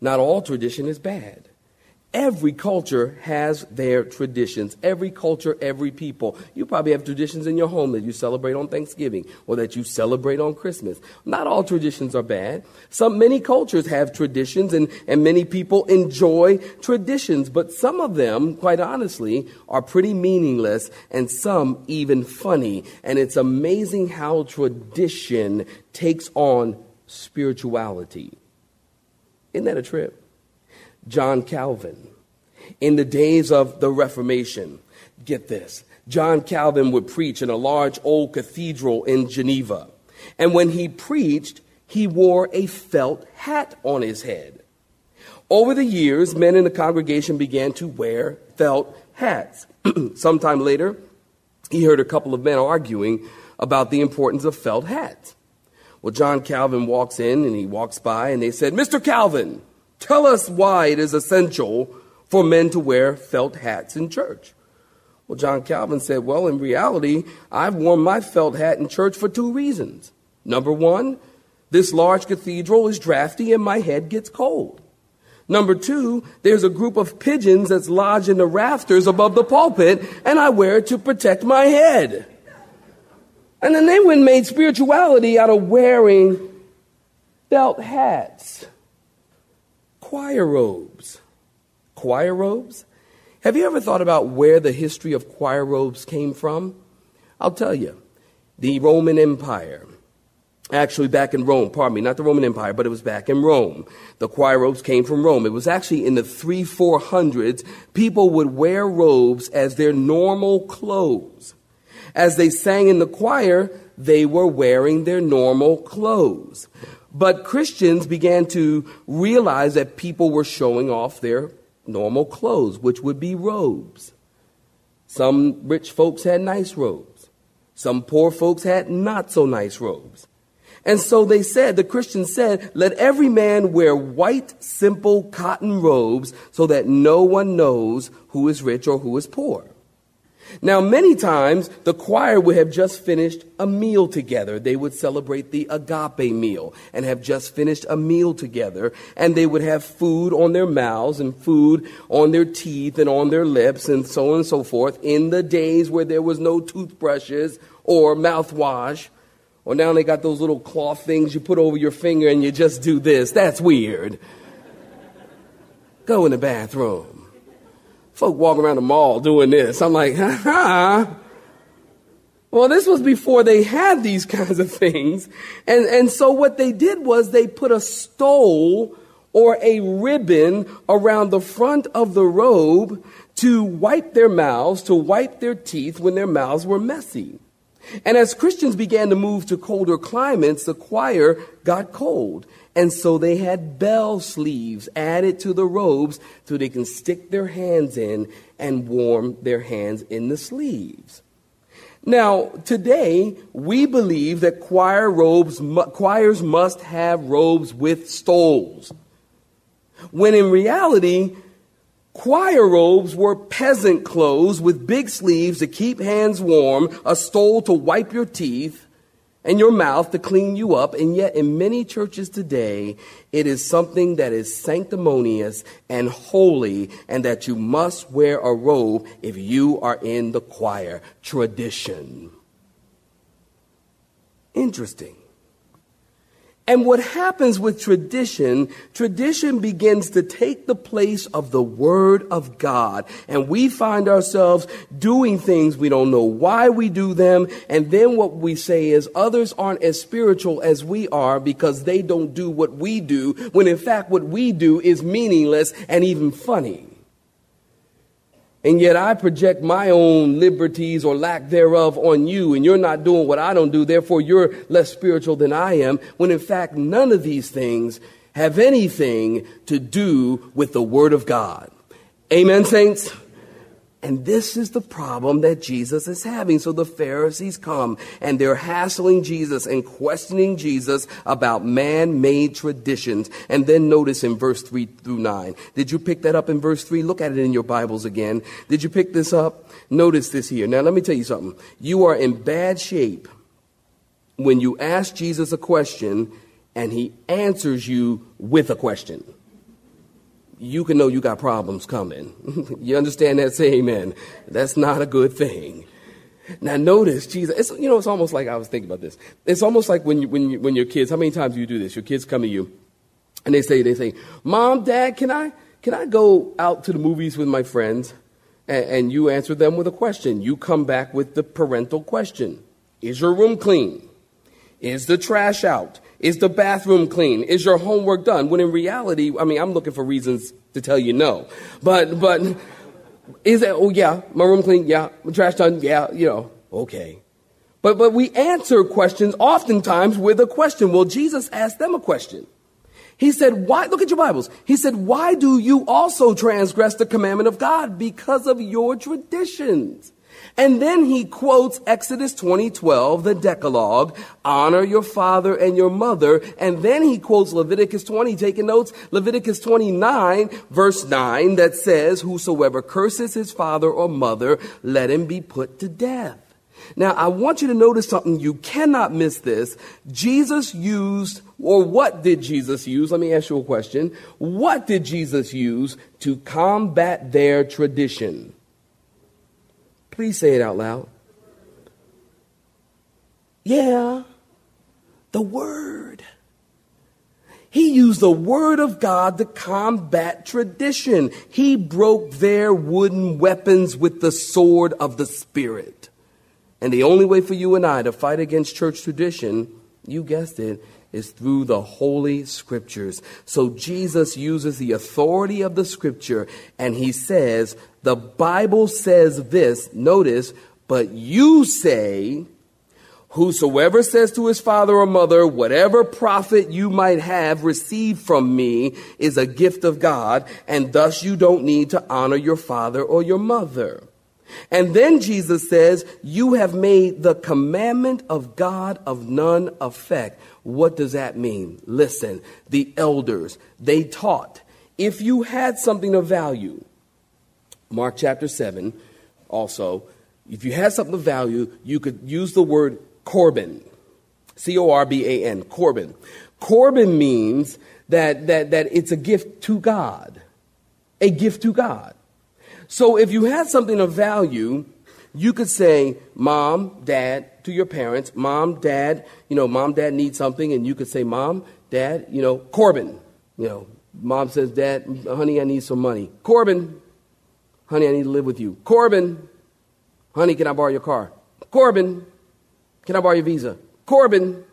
Not all tradition is bad. Every culture has their traditions. Every culture, every people. You probably have traditions in your home that you celebrate on Thanksgiving or that you celebrate on Christmas. Not all traditions are bad. Some, many cultures have traditions and, and many people enjoy traditions, but some of them, quite honestly, are pretty meaningless and some even funny. And it's amazing how tradition takes on spirituality. Isn't that a trip? John Calvin. In the days of the Reformation, get this John Calvin would preach in a large old cathedral in Geneva. And when he preached, he wore a felt hat on his head. Over the years, men in the congregation began to wear felt hats. Sometime later, he heard a couple of men arguing about the importance of felt hats. Well, John Calvin walks in and he walks by and they said, Mr. Calvin, tell us why it is essential for men to wear felt hats in church. Well, John Calvin said, Well, in reality, I've worn my felt hat in church for two reasons. Number one, this large cathedral is drafty and my head gets cold. Number two, there's a group of pigeons that's lodged in the rafters above the pulpit, and I wear it to protect my head. And then they went made spirituality out of wearing felt hats, choir robes. Choir robes? Have you ever thought about where the history of choir robes came from? I'll tell you. The Roman Empire. Actually, back in Rome, pardon me, not the Roman Empire, but it was back in Rome. The choir robes came from Rome. It was actually in the 3 400s. People would wear robes as their normal clothes. As they sang in the choir, they were wearing their normal clothes. But Christians began to realize that people were showing off their normal clothes, which would be robes. Some rich folks had nice robes. Some poor folks had not so nice robes. And so they said, the Christians said, let every man wear white, simple cotton robes so that no one knows who is rich or who is poor. Now, many times the choir would have just finished a meal together. They would celebrate the agape meal and have just finished a meal together. And they would have food on their mouths and food on their teeth and on their lips and so on and so forth in the days where there was no toothbrushes or mouthwash. Or now they got those little cloth things you put over your finger and you just do this. That's weird. Go in the bathroom folk walking around the mall doing this. I'm like, ha ha. Well, this was before they had these kinds of things. And, and so what they did was they put a stole or a ribbon around the front of the robe to wipe their mouths, to wipe their teeth when their mouths were messy. And as Christians began to move to colder climates, the choir got cold. And so they had bell sleeves added to the robes so they can stick their hands in and warm their hands in the sleeves. Now, today, we believe that choir robes, choirs must have robes with stoles. When in reality, choir robes were peasant clothes with big sleeves to keep hands warm, a stole to wipe your teeth, and your mouth to clean you up. And yet, in many churches today, it is something that is sanctimonious and holy, and that you must wear a robe if you are in the choir. Tradition. Interesting. And what happens with tradition, tradition begins to take the place of the Word of God. And we find ourselves doing things we don't know why we do them. And then what we say is others aren't as spiritual as we are because they don't do what we do, when in fact what we do is meaningless and even funny. And yet I project my own liberties or lack thereof on you, and you're not doing what I don't do, therefore you're less spiritual than I am, when in fact none of these things have anything to do with the Word of God. Amen, saints? And this is the problem that Jesus is having. So the Pharisees come and they're hassling Jesus and questioning Jesus about man made traditions. And then notice in verse 3 through 9. Did you pick that up in verse 3? Look at it in your Bibles again. Did you pick this up? Notice this here. Now let me tell you something. You are in bad shape when you ask Jesus a question and he answers you with a question you can know you got problems coming. you understand that? Say amen. That's not a good thing. Now notice, Jesus, it's, you know, it's almost like I was thinking about this. It's almost like when you, when you, when your kids, how many times do you do this? Your kids come to you and they say, they say, mom, dad, can I, can I go out to the movies with my friends? And, and you answer them with a question. You come back with the parental question. Is your room clean? Is the trash out? Is the bathroom clean? Is your homework done? When in reality, I mean, I'm looking for reasons to tell you no. But, but, is it, oh yeah, my room clean? Yeah. My trash done? Yeah, you know, okay. But, but we answer questions oftentimes with a question. Well, Jesus asked them a question. He said, why, look at your Bibles. He said, why do you also transgress the commandment of God? Because of your traditions. And then he quotes Exodus 20:12, the Decalogue, honor your father and your mother. And then he quotes Leviticus 20, taking notes, Leviticus 29, verse 9, that says, Whosoever curses his father or mother, let him be put to death. Now, I want you to notice something. You cannot miss this. Jesus used, or what did Jesus use? Let me ask you a question. What did Jesus use to combat their tradition? Please say it out loud. Yeah, the Word. He used the Word of God to combat tradition. He broke their wooden weapons with the sword of the Spirit. And the only way for you and I to fight against church tradition, you guessed it, is through the Holy Scriptures. So Jesus uses the authority of the Scripture and he says, the Bible says this, notice, but you say, Whosoever says to his father or mother, whatever profit you might have received from me is a gift of God, and thus you don't need to honor your father or your mother. And then Jesus says, You have made the commandment of God of none effect. What does that mean? Listen, the elders, they taught if you had something of value, Mark chapter 7 also, if you had something of value, you could use the word Corban. C O R B A N, Corban. Corban means that, that, that it's a gift to God. A gift to God. So if you had something of value, you could say, Mom, Dad, to your parents, Mom, Dad, you know, Mom, Dad needs something, and you could say, Mom, Dad, you know, Corban. You know, Mom says, Dad, honey, I need some money. Corban, Honey, I need to live with you. Corban, honey, can I borrow your car? Corban, can I borrow your visa? Corban,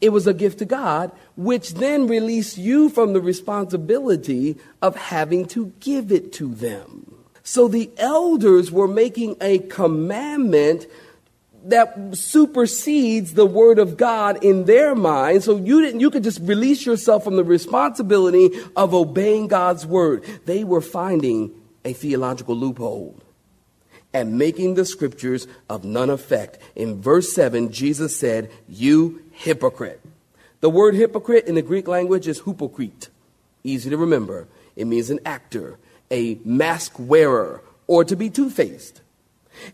it was a gift to God, which then released you from the responsibility of having to give it to them. So the elders were making a commandment that supersedes the word of God in their mind. So you didn't, you could just release yourself from the responsibility of obeying God's word. They were finding a theological loophole and making the scriptures of none effect. In verse 7, Jesus said, You hypocrite. The word hypocrite in the Greek language is hypocrite. Easy to remember. It means an actor, a mask wearer, or to be two faced.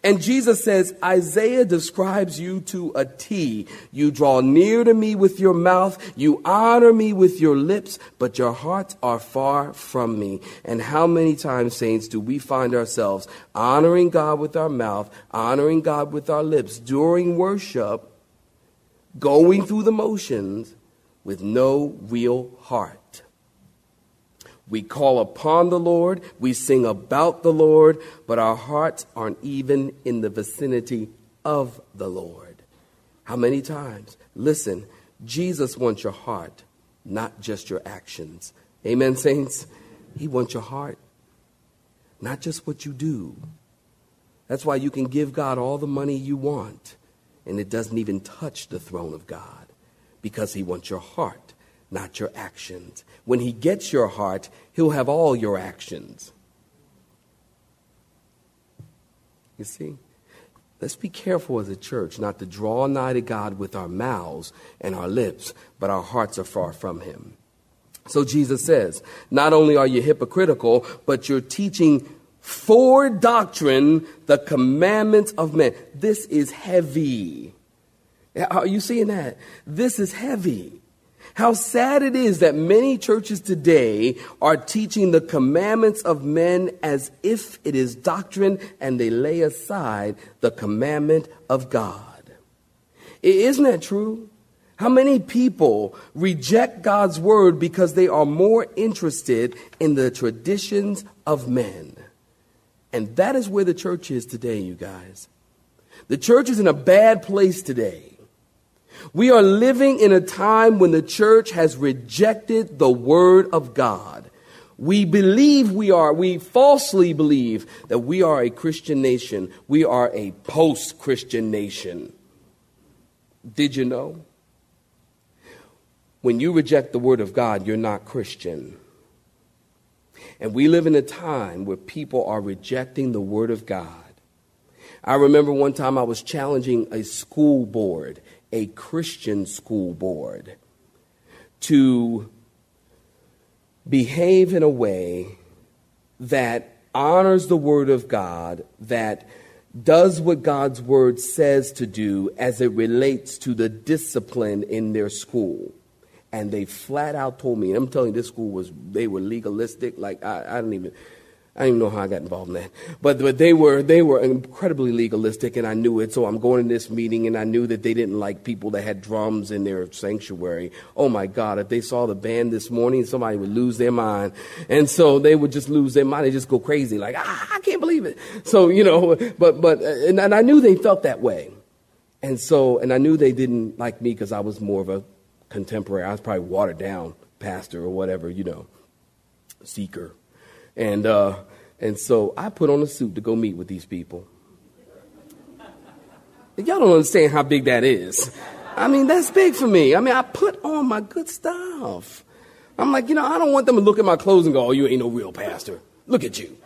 And Jesus says, Isaiah describes you to a T. You draw near to me with your mouth, you honor me with your lips, but your hearts are far from me. And how many times, saints, do we find ourselves honoring God with our mouth, honoring God with our lips during worship, going through the motions, with no real heart. We call upon the Lord, we sing about the Lord, but our hearts aren't even in the vicinity of the Lord. How many times? Listen, Jesus wants your heart, not just your actions. Amen, saints? He wants your heart, not just what you do. That's why you can give God all the money you want, and it doesn't even touch the throne of God because He wants your heart, not your actions. When He gets your heart, He'll have all your actions. You see? Let's be careful as a church not to draw nigh to God with our mouths and our lips, but our hearts are far from Him. So Jesus says, not only are you hypocritical, but you're teaching for doctrine the commandments of men. This is heavy. Are you seeing that? This is heavy. How sad it is that many churches today are teaching the commandments of men as if it is doctrine and they lay aside the commandment of God. Isn't that true? How many people reject God's word because they are more interested in the traditions of men? And that is where the church is today, you guys. The church is in a bad place today. We are living in a time when the church has rejected the word of God. We believe we are, we falsely believe that we are a Christian nation. We are a post Christian nation. Did you know? When you reject the word of God, you're not Christian. And we live in a time where people are rejecting the word of God. I remember one time I was challenging a school board, a Christian school board, to behave in a way that honors the word of God, that does what God's word says to do as it relates to the discipline in their school and they flat out told me, and I'm telling you, this school was, they were legalistic. Like, I, I don't even, I don't even know how I got involved in that. But, but they were, they were incredibly legalistic and I knew it. So I'm going to this meeting and I knew that they didn't like people that had drums in their sanctuary. Oh my God, if they saw the band this morning, somebody would lose their mind. And so they would just lose their mind. They just go crazy. Like, ah, I can't believe it. So, you know, but, but, and, and I knew they felt that way. And so, and I knew they didn't like me because I was more of a contemporary. I was probably watered down pastor or whatever, you know, seeker. And, uh, and so I put on a suit to go meet with these people. Y'all don't understand how big that is. I mean, that's big for me. I mean, I put on my good stuff. I'm like, you know, I don't want them to look at my clothes and go, oh, you ain't no real pastor. Look at you.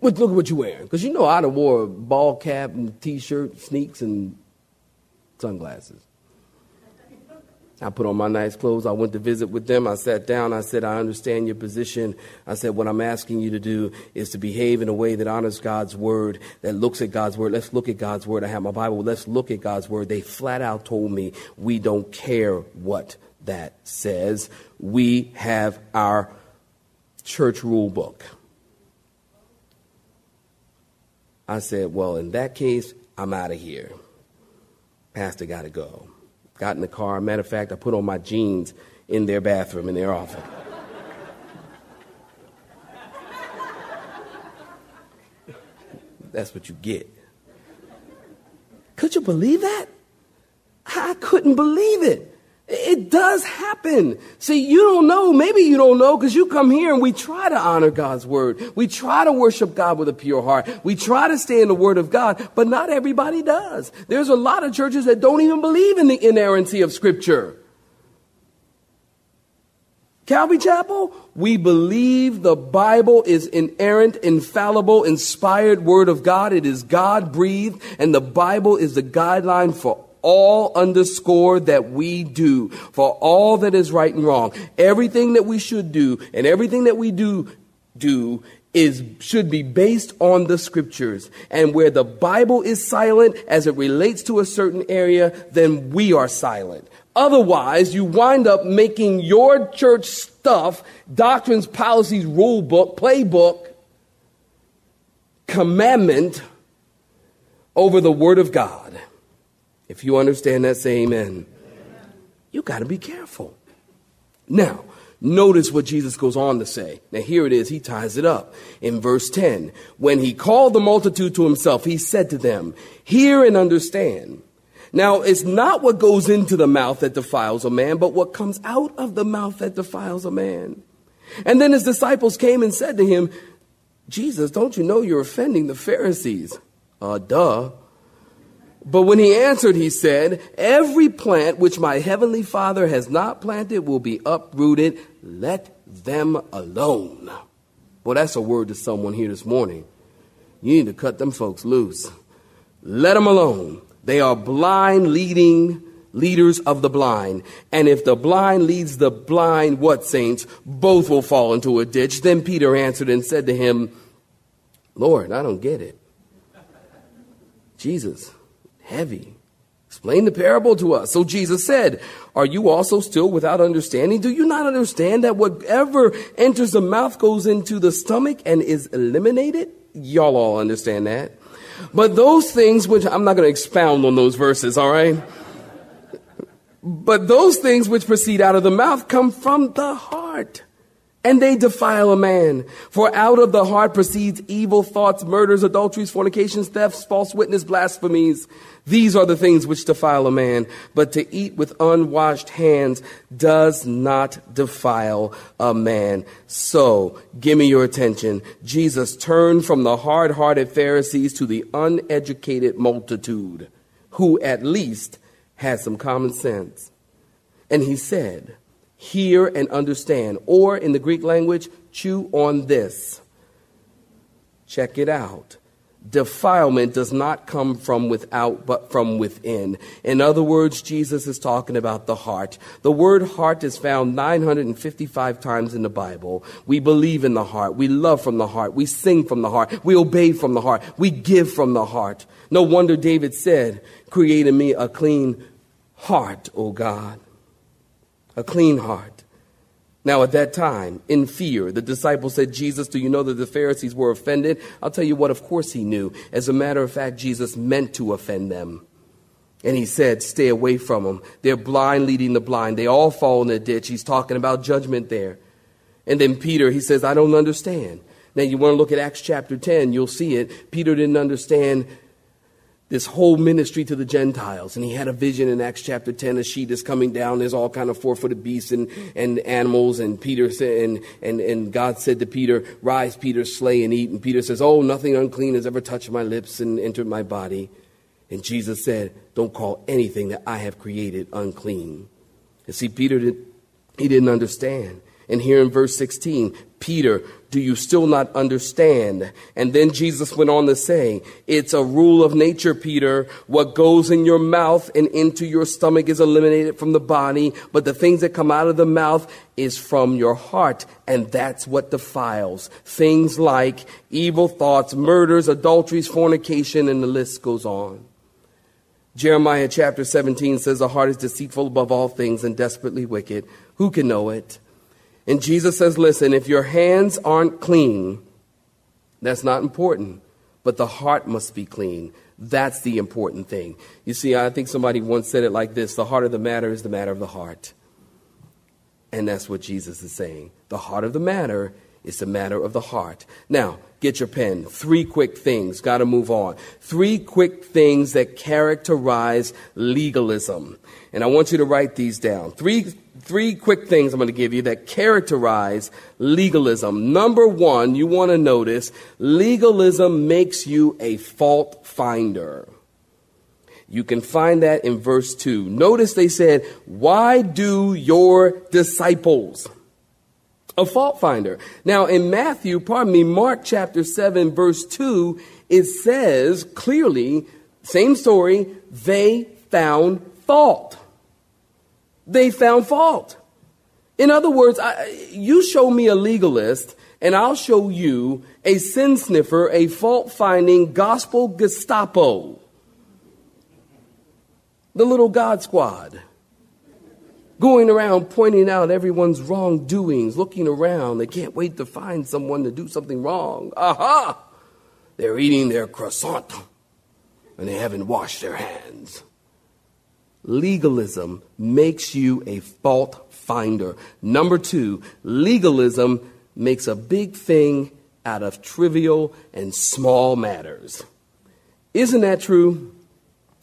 Look, look at what you're wearing. Because you know I'd have wore a ball cap and t-shirt, sneaks, and sunglasses. I put on my nice clothes. I went to visit with them. I sat down. I said, I understand your position. I said, what I'm asking you to do is to behave in a way that honors God's word, that looks at God's word. Let's look at God's word. I have my Bible. Let's look at God's word. They flat out told me, we don't care what that says. We have our church rule book. I said, well, in that case, I'm out of here. Pastor got to go got in the car. Matter of fact, I put on my jeans in their bathroom, in their office. That's what you get. Could you believe that? I couldn't believe it. It does happen. See, you don't know. Maybe you don't know because you come here and we try to honor God's word. We try to worship God with a pure heart. We try to stay in the word of God, but not everybody does. There's a lot of churches that don't even believe in the inerrancy of scripture. Calvary Chapel, we believe the Bible is inerrant, infallible, inspired word of God. It is God breathed, and the Bible is the guideline for all underscore that we do for all that is right and wrong. Everything that we should do and everything that we do do is should be based on the scriptures. And where the Bible is silent as it relates to a certain area, then we are silent. Otherwise, you wind up making your church stuff, doctrines, policies, rule book, playbook, commandment over the Word of God. If you understand that, say amen. amen. You got to be careful. Now, notice what Jesus goes on to say. Now, here it is. He ties it up in verse 10. When he called the multitude to himself, he said to them, Hear and understand. Now, it's not what goes into the mouth that defiles a man, but what comes out of the mouth that defiles a man. And then his disciples came and said to him, Jesus, don't you know you're offending the Pharisees? Uh, duh. But when he answered, he said, Every plant which my heavenly Father has not planted will be uprooted. Let them alone. Well, that's a word to someone here this morning. You need to cut them folks loose. Let them alone. They are blind leading leaders of the blind. And if the blind leads the blind, what saints? Both will fall into a ditch. Then Peter answered and said to him, Lord, I don't get it. Jesus, heavy. Explain the parable to us. So Jesus said, Are you also still without understanding? Do you not understand that whatever enters the mouth goes into the stomach and is eliminated? Y'all all understand that. But those things which I'm not going to expound on those verses, all right? But those things which proceed out of the mouth come from the heart. And they defile a man. For out of the heart proceeds evil thoughts, murders, adulteries, fornications, thefts, false witness, blasphemies. These are the things which defile a man. But to eat with unwashed hands does not defile a man. So, give me your attention. Jesus turned from the hard hearted Pharisees to the uneducated multitude, who at least had some common sense. And he said, hear and understand. Or in the Greek language, chew on this. Check it out. Defilement does not come from without, but from within. In other words, Jesus is talking about the heart. The word heart is found 955 times in the Bible. We believe in the heart. We love from the heart. We sing from the heart. We obey from the heart. We give from the heart. No wonder David said, create in me a clean heart, O God a clean heart. Now, at that time, in fear, the disciples said, Jesus, do you know that the Pharisees were offended? I'll tell you what, of course he knew. As a matter of fact, Jesus meant to offend them. And he said, Stay away from them. They're blind leading the blind. They all fall in the ditch. He's talking about judgment there. And then Peter, he says, I don't understand. Now, you want to look at Acts chapter 10, you'll see it. Peter didn't understand this whole ministry to the Gentiles. And he had a vision in Acts chapter 10. A sheet is coming down. There's all kind of four-footed beasts and, and animals. And Peter said, and, and, and God said to Peter, rise, Peter, slay and eat. And Peter says, oh, nothing unclean has ever touched my lips and entered my body. And Jesus said, don't call anything that I have created unclean. And see, Peter, did, he didn't understand. And here in verse 16, Peter, do you still not understand? And then Jesus went on to say, It's a rule of nature, Peter. What goes in your mouth and into your stomach is eliminated from the body, but the things that come out of the mouth is from your heart, and that's what defiles. Things like evil thoughts, murders, adulteries, fornication, and the list goes on. Jeremiah chapter 17 says, The heart is deceitful above all things and desperately wicked. Who can know it? And Jesus says, listen, if your hands aren't clean, that's not important, but the heart must be clean. That's the important thing. You see, I think somebody once said it like this the heart of the matter is the matter of the heart. And that's what Jesus is saying. The heart of the matter is the matter of the heart. Now, get your pen. Three quick things. Got to move on. Three quick things that characterize legalism. And I want you to write these down. Three three quick things I'm going to give you that characterize legalism. Number one, you want to notice legalism makes you a fault finder. You can find that in verse 2. Notice they said, Why do your disciples? A fault finder. Now, in Matthew, pardon me, Mark chapter 7, verse 2, it says clearly, same story, they found fault they found fault. In other words, I, you show me a legalist, and I'll show you a sin sniffer, a fault finding gospel Gestapo. The little God squad. Going around pointing out everyone's wrongdoings, looking around. They can't wait to find someone to do something wrong. Aha! They're eating their croissant and they haven't washed their hands. Legalism makes you a fault finder. Number two, legalism makes a big thing out of trivial and small matters. Isn't that true?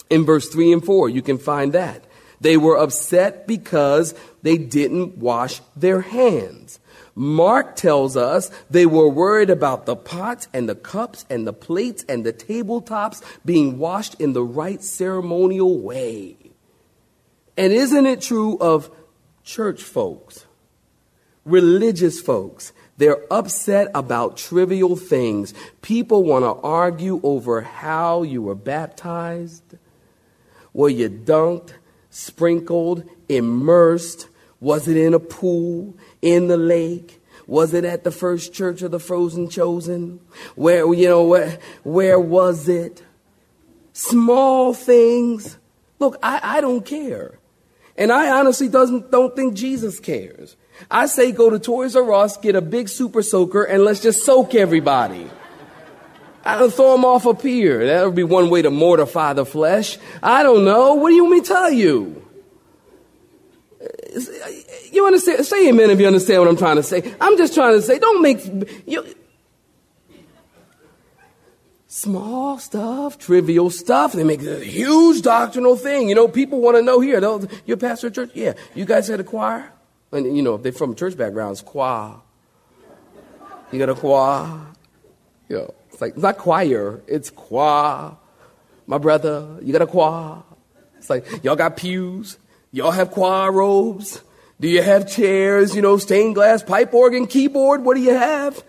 In verse 3 and 4, you can find that. They were upset because they didn't wash their hands. Mark tells us they were worried about the pots and the cups and the plates and the tabletops being washed in the right ceremonial way. And isn't it true of church folks, religious folks? They're upset about trivial things. People want to argue over how you were baptized, were you dunked, sprinkled, immersed, was it in a pool, in the lake? Was it at the first church of the frozen chosen? Where, you know, where, where was it? Small things. Look, I, I don't care. And I honestly doesn't, don't think Jesus cares. I say go to Toys R Us, get a big super soaker, and let's just soak everybody. I don't throw them off a pier. That would be one way to mortify the flesh. I don't know. What do you want me to tell you? You understand? Say amen if you understand what I'm trying to say. I'm just trying to say, don't make you, small stuff, trivial stuff. They make a huge doctrinal thing. You know, people want to know here. You're pastor of church? Yeah. You guys had a choir? And, you know, if they're from church backgrounds, choir. You got a choir? You know, it's like, it's not choir, it's choir. My brother, you got a choir? It's like, y'all got pews? Y'all have choir robes? Do you have chairs, you know, stained glass, pipe organ, keyboard? What do you have?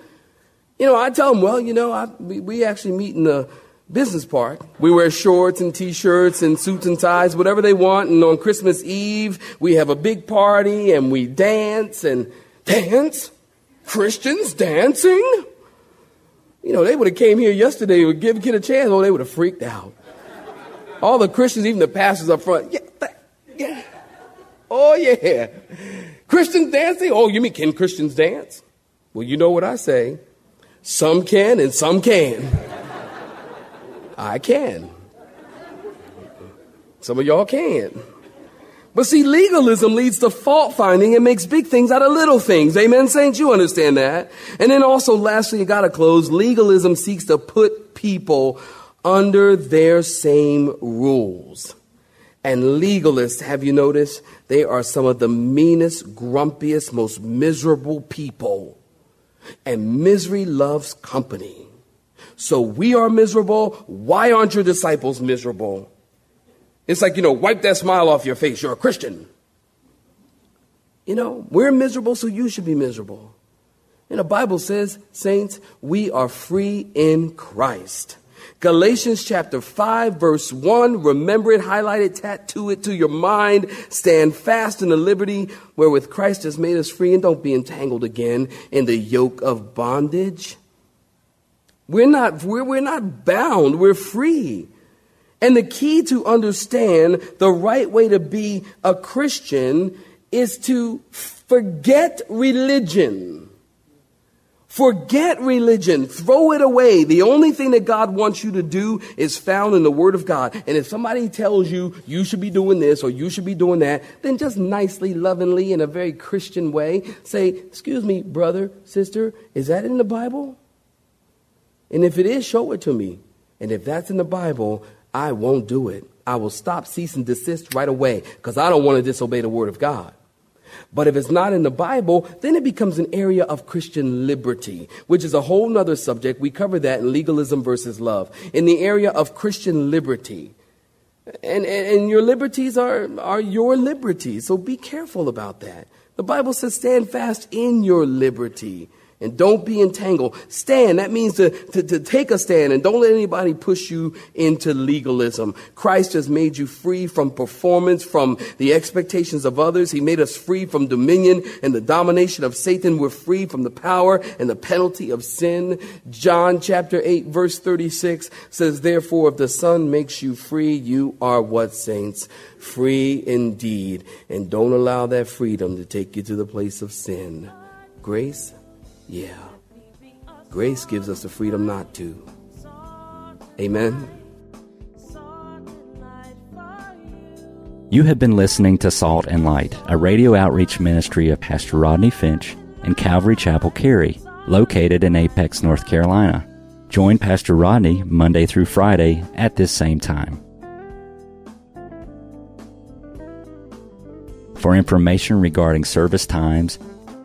You know, I tell them, well, you know, I, we, we actually meet in the business park. We wear shorts and t-shirts and suits and ties, whatever they want. And on Christmas Eve, we have a big party and we dance and dance. Christians dancing? You know, they would have came here yesterday and give kid a chance. Oh, they would have freaked out. All the Christians, even the pastors up front. Yeah, yeah. Oh, yeah. Christians dancing? Oh, you mean can Christians dance? Well, you know what I say. Some can and some can. I can. Some of y'all can. But see, legalism leads to fault finding and makes big things out of little things. Amen, saints? You understand that. And then also, lastly, you gotta close. Legalism seeks to put people under their same rules. And legalists, have you noticed? They are some of the meanest, grumpiest, most miserable people. And misery loves company. So we are miserable. Why aren't your disciples miserable? It's like, you know, wipe that smile off your face. You're a Christian. You know, we're miserable, so you should be miserable. And the Bible says, saints, we are free in Christ. Galatians chapter 5 verse 1. Remember it, highlight it, tattoo it to your mind. Stand fast in the liberty wherewith Christ has made us free and don't be entangled again in the yoke of bondage. We're not, we're, we're not bound. We're free. And the key to understand the right way to be a Christian is to forget religion. Forget religion. Throw it away. The only thing that God wants you to do is found in the Word of God. And if somebody tells you you should be doing this or you should be doing that, then just nicely, lovingly, in a very Christian way, say, Excuse me, brother, sister, is that in the Bible? And if it is, show it to me. And if that's in the Bible, I won't do it. I will stop, cease, and desist right away because I don't want to disobey the Word of God. But if it's not in the Bible, then it becomes an area of Christian liberty, which is a whole nother subject. We cover that in legalism versus love. In the area of Christian liberty. And, and, and your liberties are, are your liberties. So be careful about that. The Bible says stand fast in your liberty. And don't be entangled. Stand. That means to, to, to, take a stand and don't let anybody push you into legalism. Christ has made you free from performance, from the expectations of others. He made us free from dominion and the domination of Satan. We're free from the power and the penalty of sin. John chapter 8 verse 36 says, Therefore, if the Son makes you free, you are what saints? Free indeed. And don't allow that freedom to take you to the place of sin. Grace yeah. Grace gives us the freedom not to. Amen. You have been listening to Salt and Light, a radio outreach ministry of Pastor Rodney Finch and Calvary Chapel Cary, located in Apex, North Carolina. Join Pastor Rodney Monday through Friday at this same time. For information regarding service times,